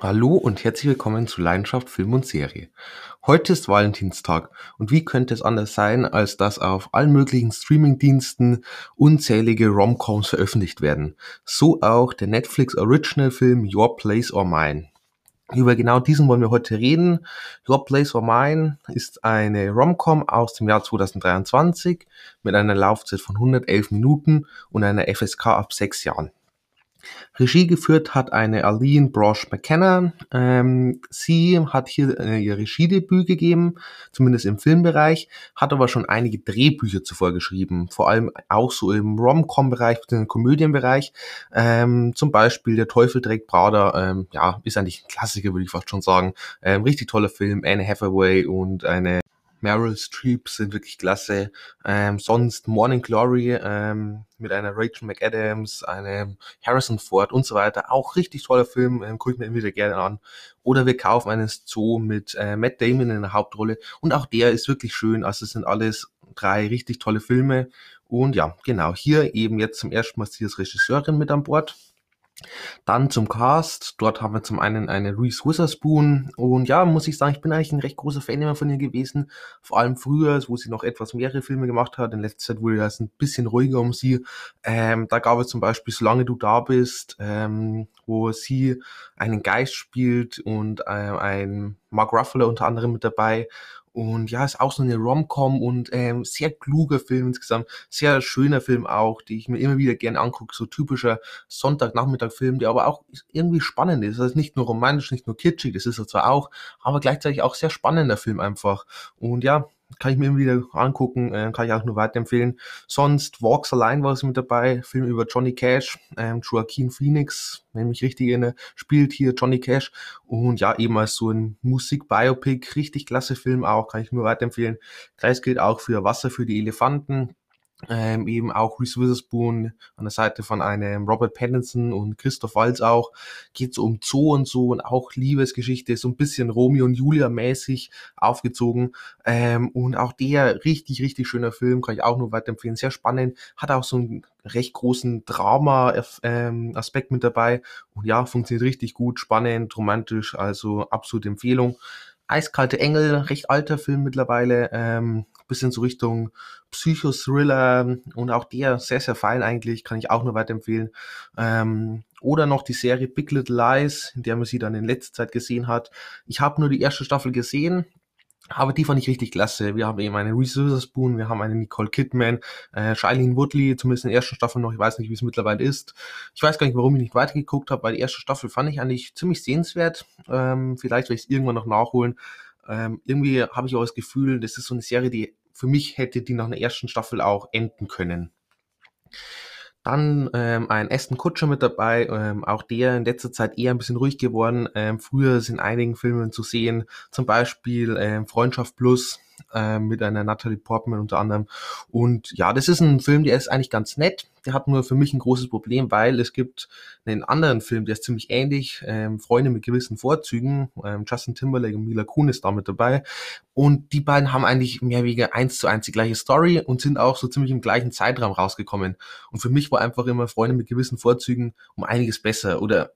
Hallo und herzlich willkommen zu Leidenschaft Film und Serie. Heute ist Valentinstag und wie könnte es anders sein, als dass auf allen möglichen Streamingdiensten unzählige Romcoms veröffentlicht werden. So auch der Netflix Original Film Your Place or Mine. Über genau diesen wollen wir heute reden. Your Place or Mine ist eine Romcom aus dem Jahr 2023 mit einer Laufzeit von 111 Minuten und einer FSK ab 6 Jahren. Regie geführt hat eine Aline Brosh McKenna. Ähm, sie hat hier äh, ihr Regiedebüt gegeben, zumindest im Filmbereich, hat aber schon einige Drehbücher zuvor geschrieben, vor allem auch so im Rom-Com-Bereich, im Komödienbereich. Ähm, zum Beispiel Der Teufel trägt Prada, ähm, ja, ist eigentlich ein Klassiker, würde ich fast schon sagen. Ähm, richtig toller Film, Anne Hathaway und eine Meryl Streep sind wirklich klasse. Ähm, sonst Morning Glory ähm, mit einer Rachel McAdams, einem Harrison Ford und so weiter. Auch richtig toller Film, ähm, gucke ich mir immer wieder gerne an. Oder wir kaufen einen Zoo mit äh, Matt Damon in der Hauptrolle. Und auch der ist wirklich schön. Also es sind alles drei richtig tolle Filme. Und ja, genau, hier eben jetzt zum ersten Mal sie als Regisseurin mit an Bord. Dann zum Cast. Dort haben wir zum einen eine Reese Witherspoon. Und ja, muss ich sagen, ich bin eigentlich ein recht großer Fan immer von ihr gewesen. Vor allem früher, wo sie noch etwas mehrere Filme gemacht hat. In letzter Zeit wurde es ein bisschen ruhiger um sie. Ähm, da gab es zum Beispiel Solange du da bist, ähm, wo sie einen Geist spielt und äh, ein Mark Ruffalo unter anderem mit dabei. Und ja, ist auch so eine Rom-Com und ähm, sehr kluger Film insgesamt. Sehr schöner Film auch, die ich mir immer wieder gerne angucke. So typischer Sonntagnachmittag-Film, der aber auch irgendwie spannend ist. Also nicht nur romantisch, nicht nur kitschig, das ist er zwar auch, aber gleichzeitig auch sehr spannender Film einfach. Und ja, kann ich mir immer wieder angucken, äh, kann ich auch nur weiterempfehlen. Sonst Walks Allein war es mit dabei, Film über Johnny Cash, ähm, Joaquin Phoenix, wenn mich richtig erinnere, spielt hier Johnny Cash und ja, eben als so ein Musik-Biopic, richtig klasse Film auch, kann ich nur weiterempfehlen. Gleich gilt auch für Wasser für die Elefanten, ähm, eben auch Reese Witherspoon an der Seite von einem Robert Pattinson und Christoph Waltz auch, geht so um Zoo und so und auch Liebesgeschichte, so ein bisschen Romeo und Julia mäßig aufgezogen. Ähm, und auch der richtig, richtig schöner Film, kann ich auch nur weiterempfehlen, sehr spannend, hat auch so einen recht großen Drama-Aspekt ähm, mit dabei. Und ja, funktioniert richtig gut, spannend, romantisch, also absolute Empfehlung. Eiskalte Engel, recht alter Film mittlerweile, ähm, bisschen so Richtung Psychothriller und auch der sehr, sehr fein eigentlich, kann ich auch nur weiterempfehlen. Ähm, oder noch die Serie Big Little Lies, in der man sie dann in letzter Zeit gesehen hat. Ich habe nur die erste Staffel gesehen, aber die fand ich richtig klasse. Wir haben eben eine Reese Witherspoon, wir haben eine Nicole Kidman, äh, Shailene Woodley, zumindest in der ersten Staffel noch. Ich weiß nicht, wie es mittlerweile ist. Ich weiß gar nicht, warum ich nicht weitergeguckt habe, weil die erste Staffel fand ich eigentlich ziemlich sehenswert. Ähm, vielleicht werde ich es irgendwann noch nachholen. Ähm, irgendwie habe ich auch das Gefühl, das ist so eine Serie, die für mich hätte die nach einer ersten Staffel auch enden können. Dann ähm, ein Aston Kutscher mit dabei, ähm, auch der in letzter Zeit eher ein bisschen ruhig geworden. Ähm, früher sind einigen Filmen zu sehen, zum Beispiel ähm, Freundschaft Plus, äh, mit einer Natalie Portman unter anderem. Und ja, das ist ein Film, der ist eigentlich ganz nett. Der hat nur für mich ein großes Problem, weil es gibt einen anderen Film, der ist ziemlich ähnlich, ähm, Freunde mit gewissen Vorzügen. Ähm, Justin Timberlake und Mila Kunis da mit dabei. Und die beiden haben eigentlich mehr weniger eins zu eins die gleiche Story und sind auch so ziemlich im gleichen Zeitraum rausgekommen. Und für mich war einfach immer Freunde mit gewissen Vorzügen um einiges besser oder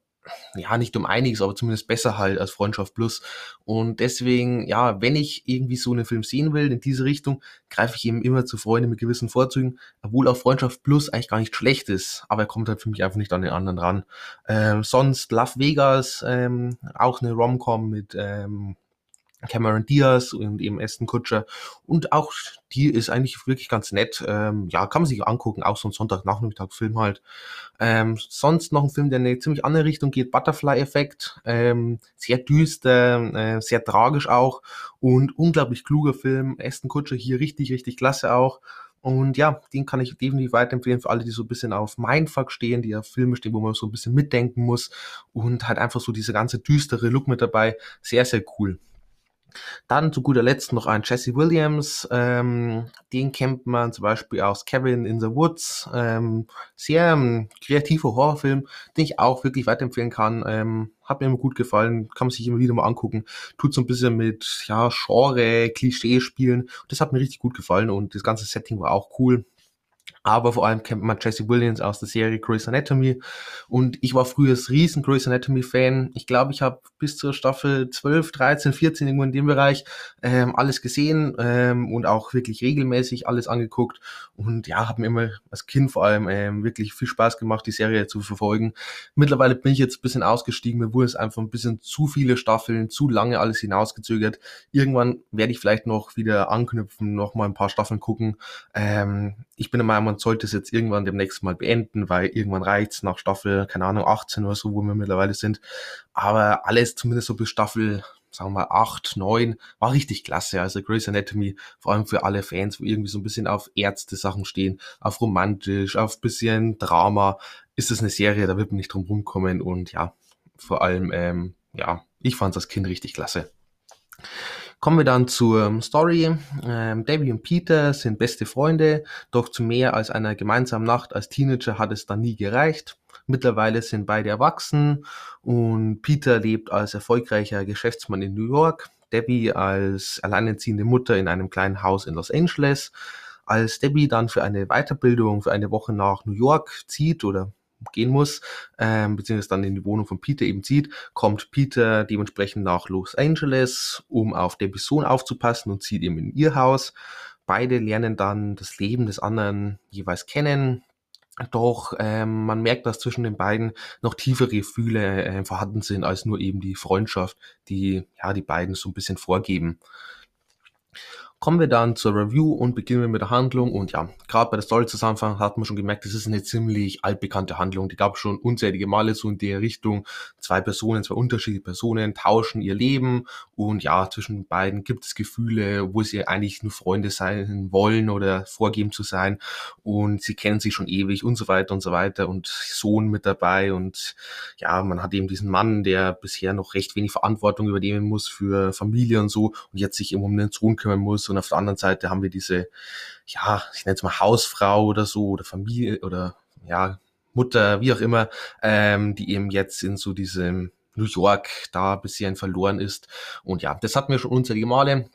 ja, nicht um einiges, aber zumindest besser halt als Freundschaft Plus. Und deswegen, ja, wenn ich irgendwie so einen Film sehen will in diese Richtung, greife ich eben immer zu Freunden mit gewissen Vorzügen, obwohl auch Freundschaft Plus eigentlich gar nicht schlecht ist, aber er kommt halt für mich einfach nicht an den anderen ran. Ähm, sonst Love Vegas, ähm, auch eine Rom-Com mit ähm, Cameron Diaz und eben Aston Kutscher. Und auch die ist eigentlich wirklich ganz nett. Ähm, ja, kann man sich angucken, auch so ein Sonntagnachmittag-Film halt. Ähm, sonst noch ein Film, der in eine ziemlich andere Richtung geht, Butterfly-Effekt. Ähm, sehr düster, äh, sehr tragisch auch und unglaublich kluger Film. Aston Kutscher hier richtig, richtig klasse auch. Und ja, den kann ich definitiv weiterempfehlen für alle, die so ein bisschen auf Mindfuck stehen, die auf Filme stehen, wo man so ein bisschen mitdenken muss und halt einfach so diese ganze düstere Look mit dabei. Sehr, sehr cool. Dann zu guter Letzt noch ein Jesse Williams. Ähm, den kennt man zum Beispiel aus Kevin in the Woods. Ähm, sehr ähm, kreativer Horrorfilm, den ich auch wirklich weiterempfehlen kann. Ähm, hat mir immer gut gefallen, kann man sich immer wieder mal angucken. Tut so ein bisschen mit ja, Genre, Klischee spielen. Das hat mir richtig gut gefallen und das ganze Setting war auch cool. Aber vor allem kennt man Jesse Williams aus der Serie Grey's Anatomy und ich war früher riesen Grey's Anatomy Fan. Ich glaube, ich habe bis zur Staffel 12, 13, 14 irgendwo in dem Bereich ähm, alles gesehen ähm, und auch wirklich regelmäßig alles angeguckt und ja, habe mir immer als Kind vor allem ähm, wirklich viel Spaß gemacht, die Serie zu verfolgen. Mittlerweile bin ich jetzt ein bisschen ausgestiegen, mir wurde es einfach ein bisschen zu viele Staffeln, zu lange alles hinausgezögert. Irgendwann werde ich vielleicht noch wieder anknüpfen, noch mal ein paar Staffeln gucken. Ähm, ich bin der Meinung, man sollte es jetzt irgendwann demnächst mal beenden, weil irgendwann reicht's nach Staffel, keine Ahnung, 18 oder so, wo wir mittlerweile sind. Aber alles zumindest so bis Staffel sagen wir 8, 9, war richtig klasse. Also Grey's Anatomy, vor allem für alle Fans, wo irgendwie so ein bisschen auf Ärzte-Sachen stehen, auf romantisch, auf bisschen Drama, ist es eine Serie, da wird man nicht drum rumkommen und ja, vor allem, ähm, ja, ich fand es als Kind richtig klasse. Kommen wir dann zur Story. Ähm, Debbie und Peter sind beste Freunde, doch zu mehr als einer gemeinsamen Nacht als Teenager hat es dann nie gereicht. Mittlerweile sind beide erwachsen und Peter lebt als erfolgreicher Geschäftsmann in New York, Debbie als alleinerziehende Mutter in einem kleinen Haus in Los Angeles. Als Debbie dann für eine Weiterbildung für eine Woche nach New York zieht oder gehen muss, ähm, beziehungsweise dann in die Wohnung von Peter eben zieht, kommt Peter dementsprechend nach Los Angeles, um auf Debbys Sohn aufzupassen und zieht eben in ihr Haus. Beide lernen dann das Leben des anderen jeweils kennen. Doch ähm, man merkt, dass zwischen den beiden noch tiefere Gefühle äh, vorhanden sind als nur eben die Freundschaft, die ja die beiden so ein bisschen vorgeben. Kommen wir dann zur Review und beginnen wir mit der Handlung. Und ja, gerade bei der Story-Zusammenfassung hat man schon gemerkt, das ist eine ziemlich altbekannte Handlung. Die gab es schon unzählige Male so in der Richtung. Zwei Personen, zwei unterschiedliche Personen tauschen ihr Leben und ja, zwischen beiden gibt es Gefühle, wo sie eigentlich nur Freunde sein wollen oder vorgeben zu sein. Und sie kennen sich schon ewig und so weiter und so weiter und Sohn mit dabei. Und ja, man hat eben diesen Mann, der bisher noch recht wenig Verantwortung übernehmen muss für Familie und so und jetzt sich eben um den Sohn kümmern muss und auf der anderen Seite haben wir diese, ja, ich nenne es mal Hausfrau oder so oder Familie oder ja, Mutter, wie auch immer, ähm, die eben jetzt in so diesem New York da bisschen verloren ist. Und ja, das hatten wir schon unzählige Male.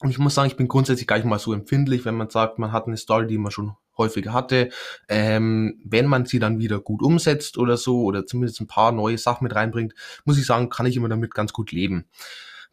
Und ich muss sagen, ich bin grundsätzlich gar nicht mal so empfindlich, wenn man sagt, man hat eine Story, die man schon häufiger hatte. Ähm, wenn man sie dann wieder gut umsetzt oder so, oder zumindest ein paar neue Sachen mit reinbringt, muss ich sagen, kann ich immer damit ganz gut leben.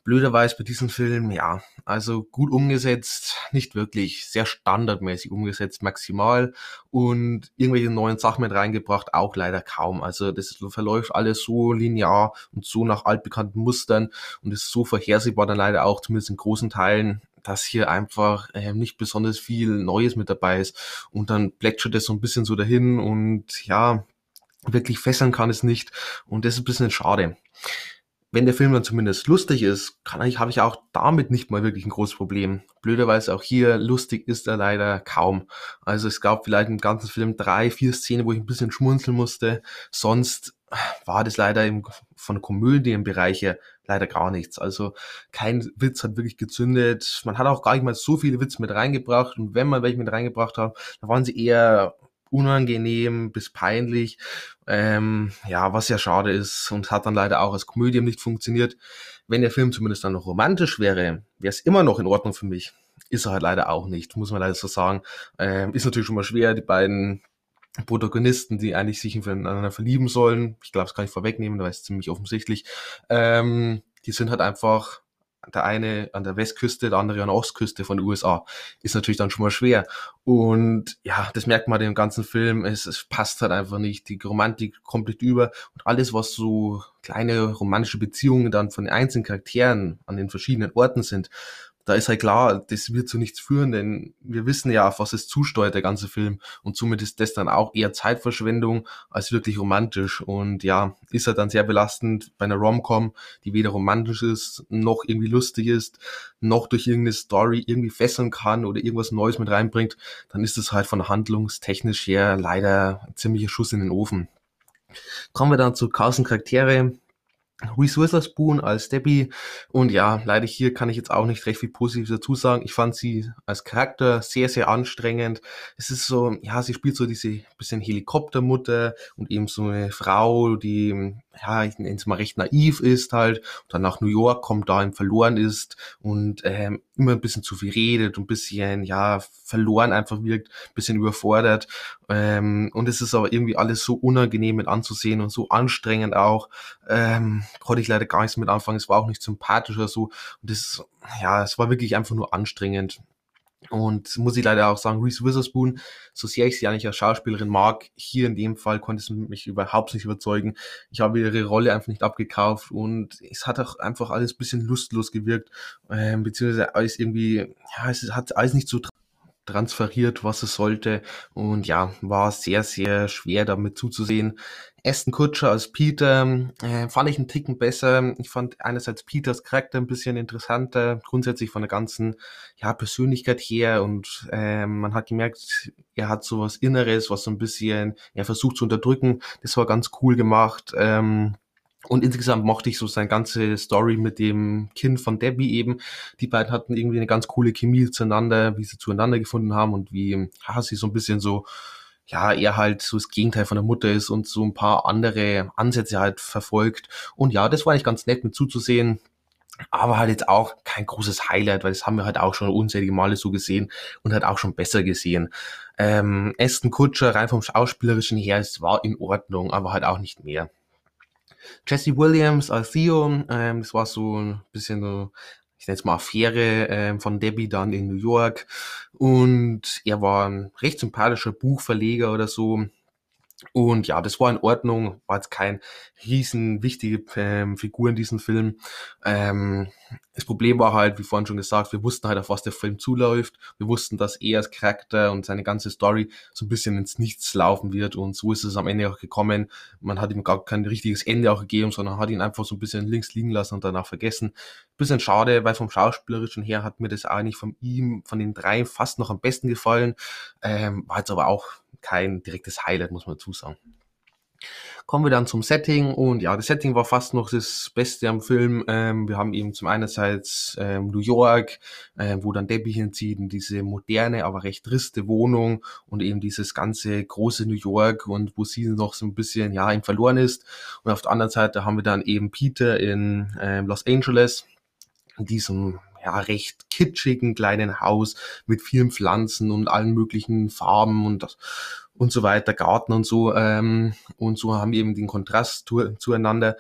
Blöderweise bei diesem Film, ja, also gut umgesetzt, nicht wirklich, sehr standardmäßig umgesetzt, maximal. Und irgendwelche neuen Sachen mit reingebracht, auch leider kaum. Also das verläuft alles so linear und so nach altbekannten Mustern und ist so vorhersehbar dann leider auch, zumindest in großen Teilen, dass hier einfach äh, nicht besonders viel Neues mit dabei ist. Und dann plätschert es so ein bisschen so dahin und ja, wirklich fesseln kann es nicht. Und das ist ein bisschen schade wenn der Film dann zumindest lustig ist, kann ich, habe ich auch damit nicht mal wirklich ein großes Problem. Blöderweise auch hier, lustig ist er leider kaum. Also es gab vielleicht im ganzen Film drei, vier Szenen, wo ich ein bisschen schmunzeln musste. Sonst war das leider im, von her leider gar nichts. Also kein Witz hat wirklich gezündet. Man hat auch gar nicht mal so viele Witze mit reingebracht. Und wenn man welche mit reingebracht hat, dann waren sie eher unangenehm bis peinlich. Ähm, ja, was ja schade ist und hat dann leider auch als Komödie nicht funktioniert. Wenn der Film zumindest dann noch romantisch wäre, wäre es immer noch in Ordnung für mich. Ist er halt leider auch nicht, muss man leider so sagen. Ähm, ist natürlich schon mal schwer, die beiden Protagonisten, die eigentlich sich ineinander verlieben sollen. Ich glaube, das kann ich vorwegnehmen, da ist ziemlich offensichtlich. Ähm, die sind halt einfach der eine an der Westküste, der andere an der Ostküste von den USA. Ist natürlich dann schon mal schwer. Und ja, das merkt man im ganzen Film. Es, es passt halt einfach nicht. Die Romantik komplett über. Und alles, was so kleine romantische Beziehungen dann von den einzelnen Charakteren an den verschiedenen Orten sind, da ist halt klar, das wird zu nichts führen, denn wir wissen ja, auf was es zusteuert, der ganze Film. Und somit ist das dann auch eher Zeitverschwendung als wirklich romantisch. Und ja, ist halt dann sehr belastend bei einer Rom-Com, die weder romantisch ist, noch irgendwie lustig ist, noch durch irgendeine Story irgendwie fesseln kann oder irgendwas Neues mit reinbringt, dann ist es halt von handlungstechnisch her leider ein ziemlicher Schuss in den Ofen. Kommen wir dann zu Carson Charaktere Reese Witherspoon als Debbie. Und ja, leider hier kann ich jetzt auch nicht recht viel Positives dazu sagen. Ich fand sie als Charakter sehr, sehr anstrengend. Es ist so, ja, sie spielt so diese bisschen Helikoptermutter und eben so eine Frau, die, ja, ich nenne es mal recht naiv ist halt, und dann nach New York kommt, da ihm verloren ist und ähm, immer ein bisschen zu viel redet und ein bisschen, ja, verloren einfach wirkt, ein bisschen überfordert. Ähm, und es ist aber irgendwie alles so unangenehm mit anzusehen und so anstrengend auch. Ähm, konnte ich leider gar nichts mit anfangen. Es war auch nicht sympathisch oder so. Und das, ja, es war wirklich einfach nur anstrengend. Und muss ich leider auch sagen, Reese Witherspoon, so sehr ich sie eigentlich als Schauspielerin mag, hier in dem Fall konnte es mich überhaupt nicht überzeugen. Ich habe ihre Rolle einfach nicht abgekauft und es hat auch einfach alles bisschen lustlos gewirkt, äh, beziehungsweise alles irgendwie, ja, es hat alles nicht so transferiert, was es sollte. Und ja, war sehr, sehr schwer damit zuzusehen. Aston Kutscher als Peter äh, fand ich einen Ticken besser. Ich fand einerseits Peters Charakter ein bisschen interessanter, grundsätzlich von der ganzen ja, Persönlichkeit her und äh, man hat gemerkt, er hat so was Inneres, was so ein bisschen er versucht zu unterdrücken. Das war ganz cool gemacht. Ähm, und insgesamt mochte ich so seine ganze Story mit dem Kind von Debbie eben. Die beiden hatten irgendwie eine ganz coole Chemie zueinander, wie sie zueinander gefunden haben und wie ja, sie so ein bisschen so, ja, er halt so das Gegenteil von der Mutter ist und so ein paar andere Ansätze halt verfolgt. Und ja, das war eigentlich ganz nett mit zuzusehen. Aber halt jetzt auch kein großes Highlight, weil das haben wir halt auch schon unzählige Male so gesehen und halt auch schon besser gesehen. Ähm, Aston Kutscher rein vom Schauspielerischen her, es war in Ordnung, aber halt auch nicht mehr. Jesse Williams als Theo, ähm, das war so ein bisschen so, ich nenne es mal Affäre ähm, von Debbie dann in New York. Und er war ein recht sympathischer Buchverleger oder so. Und ja, das war in Ordnung, war jetzt kein riesen wichtige ähm, Figur in diesem Film. Ähm, das Problem war halt, wie vorhin schon gesagt, wir wussten halt, auf was der Film zuläuft. Wir wussten, dass er als Charakter und seine ganze Story so ein bisschen ins Nichts laufen wird. Und so ist es am Ende auch gekommen. Man hat ihm gar kein richtiges Ende auch gegeben, sondern hat ihn einfach so ein bisschen links liegen lassen und danach vergessen. Bisschen schade, weil vom Schauspielerischen her hat mir das eigentlich von ihm, von den drei fast noch am besten gefallen. Ähm, war jetzt aber auch kein direktes Highlight, muss man dazu sagen. Kommen wir dann zum Setting und ja, das Setting war fast noch das Beste am Film. Ähm, wir haben eben zum einerseits ähm, New York, ähm, wo dann Debbie hinzieht in diese moderne, aber recht triste Wohnung und eben dieses ganze große New York und wo sie noch so ein bisschen ja ihm verloren ist. Und auf der anderen Seite haben wir dann eben Peter in ähm, Los Angeles, in diesem ja, recht kitschigen kleinen Haus mit vielen Pflanzen und allen möglichen Farben und das, und so weiter, Garten und so. Ähm, und so haben wir eben den Kontrast zu, zueinander.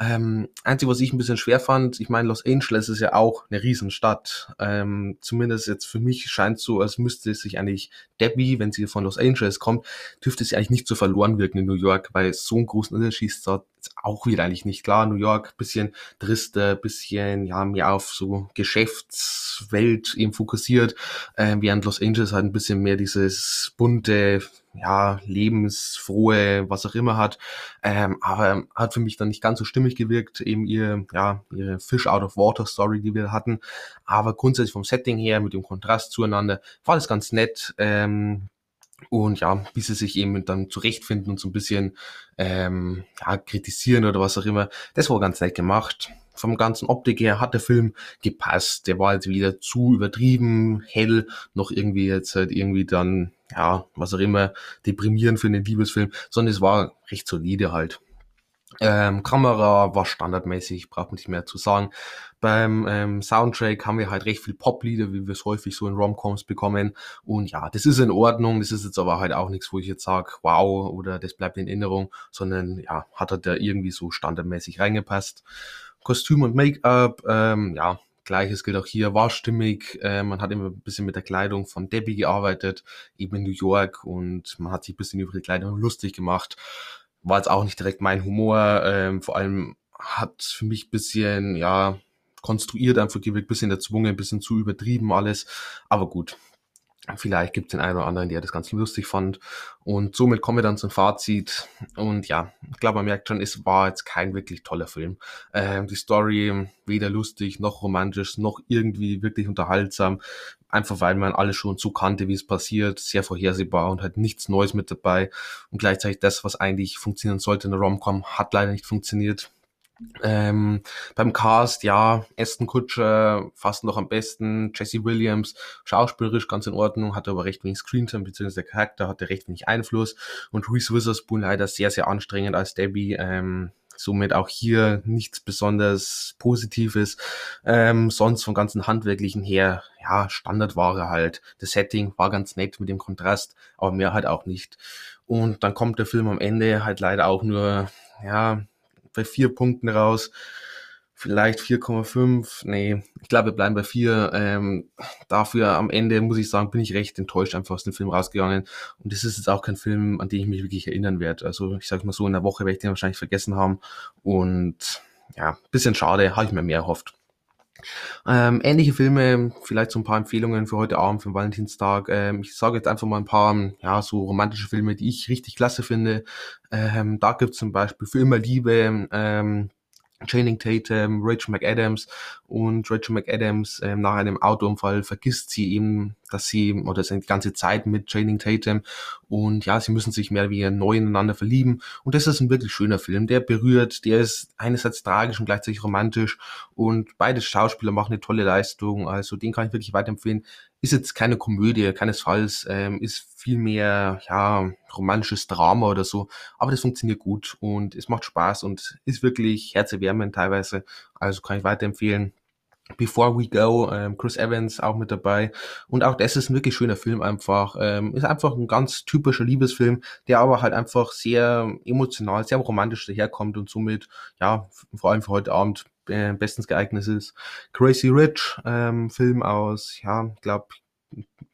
Ähm, einzig, was ich ein bisschen schwer fand, ich meine, Los Angeles ist ja auch eine Riesenstadt. Ähm, zumindest jetzt für mich scheint so, als müsste sich eigentlich Debbie, wenn sie von Los Angeles kommt, dürfte sie eigentlich nicht so verloren wirken in New York, weil so einen großen Unterschied dort auch wieder eigentlich nicht. Klar. New York bisschen trister, bisschen ja mehr auf so Geschäftswelt eben fokussiert, äh, während Los Angeles halt ein bisschen mehr dieses bunte ja, lebensfrohe, was auch immer hat, ähm, aber hat für mich dann nicht ganz so stimmig gewirkt, eben ihr, ja, ihre Fish out of Water Story, die wir hatten, aber grundsätzlich vom Setting her, mit dem Kontrast zueinander, war das ganz nett, ähm, und ja, wie sie sich eben dann zurechtfinden und so ein bisschen ähm, ja, kritisieren oder was auch immer, das war ganz nett gemacht. Vom ganzen Optik her hat der Film gepasst. Der war jetzt weder zu übertrieben, hell, noch irgendwie jetzt halt irgendwie dann, ja, was auch immer, deprimierend für einen Liebesfilm, sondern es war recht solide halt. Ähm, Kamera war standardmäßig, braucht man nicht mehr zu sagen. Beim ähm, Soundtrack haben wir halt recht viel Poplieder, wie wir es häufig so in Romcoms bekommen. Und ja, das ist in Ordnung. Das ist jetzt aber halt auch nichts, wo ich jetzt sage, wow, oder das bleibt in Erinnerung, sondern ja, hat er da irgendwie so standardmäßig reingepasst. Kostüm und Make-up, ähm, ja, Gleiches gilt auch hier, war stimmig. Äh, man hat immer ein bisschen mit der Kleidung von Debbie gearbeitet, eben in New York und man hat sich ein bisschen über die Kleidung lustig gemacht war jetzt auch nicht direkt mein Humor. Ähm, vor allem hat für mich bisschen, ja, konstruiert einfach gewirkt, bisschen erzwungen, bisschen zu übertrieben alles. Aber gut, vielleicht gibt es den einen oder anderen, der das ganz lustig fand. Und somit kommen wir dann zum Fazit. Und ja, ich glaube, man merkt schon, es war jetzt kein wirklich toller Film. Ähm, die Story weder lustig, noch romantisch, noch irgendwie wirklich unterhaltsam einfach weil man alles schon so kannte, wie es passiert, sehr vorhersehbar und halt nichts Neues mit dabei. Und gleichzeitig das, was eigentlich funktionieren sollte in der Rom-Com, hat leider nicht funktioniert. Ähm, beim Cast, ja, Aston Kutscher fast noch am besten, Jesse Williams, schauspielerisch ganz in Ordnung, hatte aber recht wenig Screentime, beziehungsweise der Charakter hatte recht wenig Einfluss und Reese Witherspoon leider sehr, sehr anstrengend als Debbie, ähm, somit auch hier nichts besonders Positives. Ähm, sonst vom ganzen Handwerklichen her, ja, Standardware halt. Das Setting war ganz nett mit dem Kontrast, aber mehr halt auch nicht. Und dann kommt der Film am Ende halt leider auch nur, ja, bei vier Punkten raus. Vielleicht 4,5. Nee, ich glaube, wir bleiben bei vier. Ähm, dafür am Ende, muss ich sagen, bin ich recht enttäuscht einfach aus dem Film rausgegangen. Und das ist jetzt auch kein Film, an den ich mich wirklich erinnern werde. Also ich sage mal so, in der Woche werde ich den wahrscheinlich vergessen haben. Und ja, bisschen schade, habe ich mir mehr erhofft. Ähm, ähnliche Filme, vielleicht so ein paar Empfehlungen für heute Abend, für den Valentinstag. Ähm, ich sage jetzt einfach mal ein paar, ja, so romantische Filme, die ich richtig klasse finde. Ähm, da gibt's zum Beispiel Für immer Liebe, ähm, Channing Tatum, Rachel McAdams und Rachel McAdams ähm, nach einem Autounfall vergisst sie eben, dass sie oder seine ganze Zeit mit Channing Tatum und ja, sie müssen sich mehr wie neu ineinander verlieben und das ist ein wirklich schöner Film, der berührt, der ist einerseits tragisch und gleichzeitig romantisch und beide Schauspieler machen eine tolle Leistung, also den kann ich wirklich weiterempfehlen. Ist jetzt keine Komödie, keinesfalls, ähm, ist viel mehr, ja, romantisches Drama oder so, aber das funktioniert gut und es macht Spaß und ist wirklich herzerwärmend teilweise, also kann ich weiterempfehlen. Before We Go, ähm, Chris Evans auch mit dabei. Und auch das ist ein wirklich schöner Film einfach. Ähm, ist einfach ein ganz typischer Liebesfilm, der aber halt einfach sehr emotional, sehr romantisch daherkommt und somit, ja, vor allem für heute Abend äh, bestens geeignet ist. Crazy Rich, ähm, Film aus, ja, ich glaube,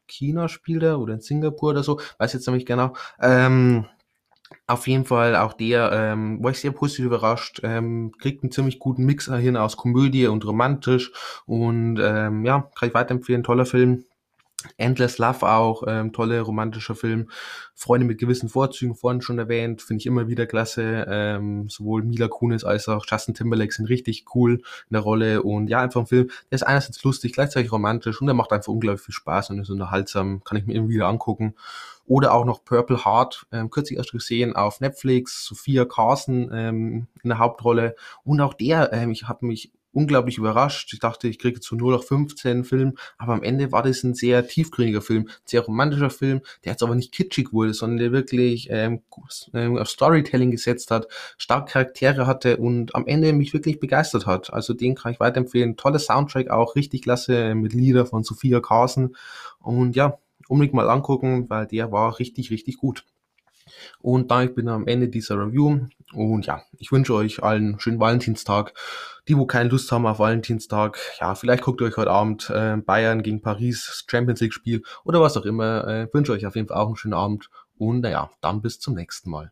China spielt er oder in Singapur oder so, weiß jetzt nämlich genau. Ähm, auf jeden Fall auch der, ähm, war ich sehr positiv überrascht, ähm, kriegt einen ziemlich guten Mix hin aus Komödie und romantisch und ähm, ja, kann ich weiterempfehlen, toller Film. Endless Love auch, ähm, tolle romantischer Film. Freunde mit gewissen Vorzügen, vorhin schon erwähnt, finde ich immer wieder klasse. Ähm, sowohl Mila Kunis als auch Justin Timberlake sind richtig cool in der Rolle und ja, einfach ein Film, der ist einerseits lustig, gleichzeitig romantisch und der macht einfach unglaublich viel Spaß und ist unterhaltsam, kann ich mir immer wieder angucken. Oder auch noch Purple Heart, ähm, kürzlich erst gesehen auf Netflix, Sophia Carson ähm, in der Hauptrolle und auch der, ähm, ich habe mich unglaublich überrascht. Ich dachte, ich kriege zu 0 auf 15 Film, aber am Ende war das ein sehr tiefgründiger Film, sehr romantischer Film, der jetzt aber nicht kitschig wurde, sondern der wirklich ähm, ähm, auf Storytelling gesetzt hat, stark Charaktere hatte und am Ende mich wirklich begeistert hat. Also den kann ich weiterempfehlen. Toller Soundtrack auch, richtig klasse äh, mit Lieder von Sophia Carson und ja, unbedingt mal angucken, weil der war richtig, richtig gut. Und bin ich am Ende dieser Review. Und ja, ich wünsche euch allen einen schönen Valentinstag. Die, wo keine Lust haben auf Valentinstag, ja, vielleicht guckt ihr euch heute Abend äh, Bayern gegen Paris Champions League Spiel oder was auch immer. Äh, wünsche euch auf jeden Fall auch einen schönen Abend. Und naja, dann bis zum nächsten Mal.